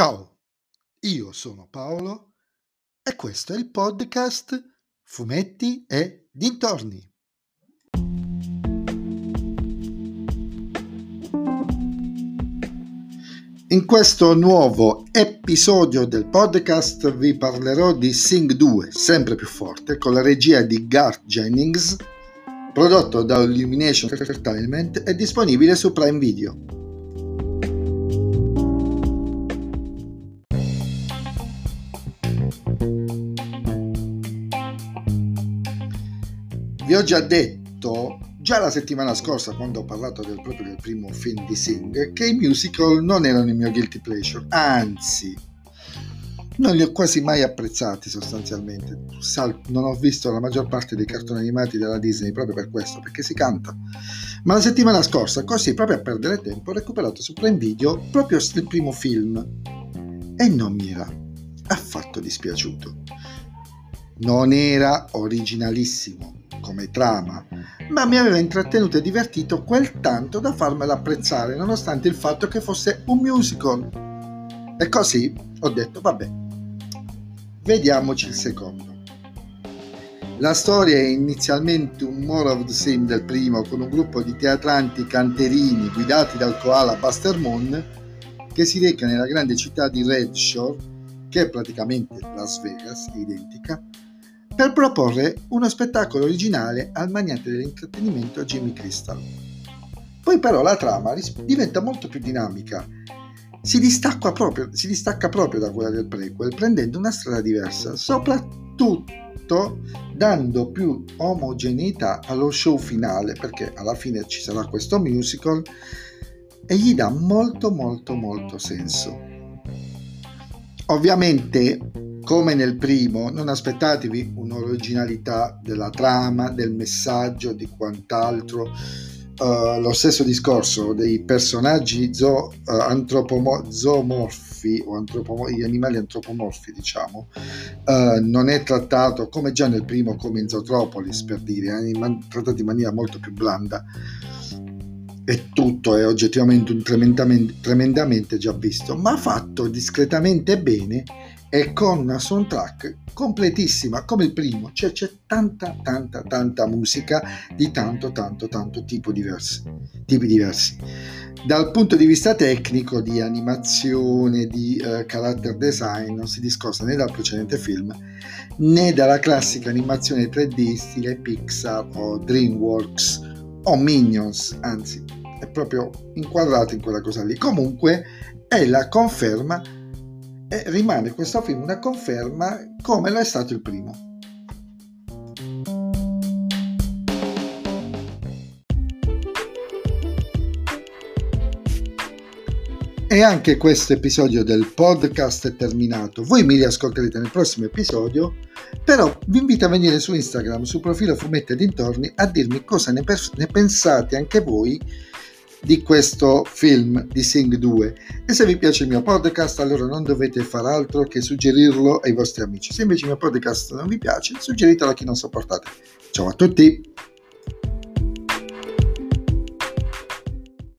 Ciao, io sono Paolo e questo è il podcast Fumetti e Dintorni. In questo nuovo episodio del podcast vi parlerò di Sing 2, sempre più forte, con la regia di Garth Jennings, prodotto da Illumination Entertainment e disponibile su Prime Video. Vi ho già detto già la settimana scorsa, quando ho parlato del, proprio del primo film di Sing, che i musical non erano il mio guilty pleasure, anzi, non li ho quasi mai apprezzati sostanzialmente. Non ho visto la maggior parte dei cartoni animati della Disney proprio per questo, perché si canta. Ma la settimana scorsa, così proprio a perdere tempo, ho recuperato su Prime Video proprio il primo film e non mi era affatto dispiaciuto. Non era originalissimo come trama, ma mi aveva intrattenuto e divertito quel tanto da farmelo apprezzare, nonostante il fatto che fosse un musical. E così ho detto, vabbè, vediamoci il secondo. La storia è inizialmente un more of the same del primo, con un gruppo di teatranti canterini guidati dal koala Buster Moon che si reca nella grande città di Red Shore, che è praticamente Las Vegas, identica, per proporre uno spettacolo originale al magnate dell'intrattenimento Jimmy Crystal. Poi però la trama diventa molto più dinamica, si distacca proprio, si distacca proprio da quella del prequel, prendendo una strada diversa, soprattutto dando più omogeneità allo show finale, perché alla fine ci sarà questo musical e gli dà molto molto molto senso. Ovviamente come nel primo, non aspettatevi un'originalità della trama, del messaggio, di quant'altro. Uh, lo stesso discorso dei personaggi zo, uh, zoomorfi o antropomo- gli animali antropomorfi, diciamo, uh, non è trattato come già nel primo, come in Zootropolis, per dire, è trattato in maniera molto più blanda e tutto è oggettivamente un tremendamente, tremendamente già visto, ma fatto discretamente bene e con una soundtrack completissima come il primo, cioè c'è tanta tanta tanta musica di tanto tanto tanto tipo diversi, tipi diversi. Dal punto di vista tecnico, di animazione, di uh, character design, non si discosta né dal precedente film né dalla classica animazione 3D stile Pixar o DreamWorks o Minions, anzi è proprio inquadrato in quella cosa lì. Comunque è la conferma e rimane questo film una conferma come lo è stato il primo. E anche questo episodio del podcast è terminato. Voi mi riascolterete nel prossimo episodio, però vi invito a venire su Instagram, sul profilo Fumetti e Dintorni, a dirmi cosa ne, pers- ne pensate anche voi di questo film di Sing 2 e se vi piace il mio podcast allora non dovete far altro che suggerirlo ai vostri amici. Se invece il mio podcast non vi piace suggeritelo a chi non sopportate. Ciao a tutti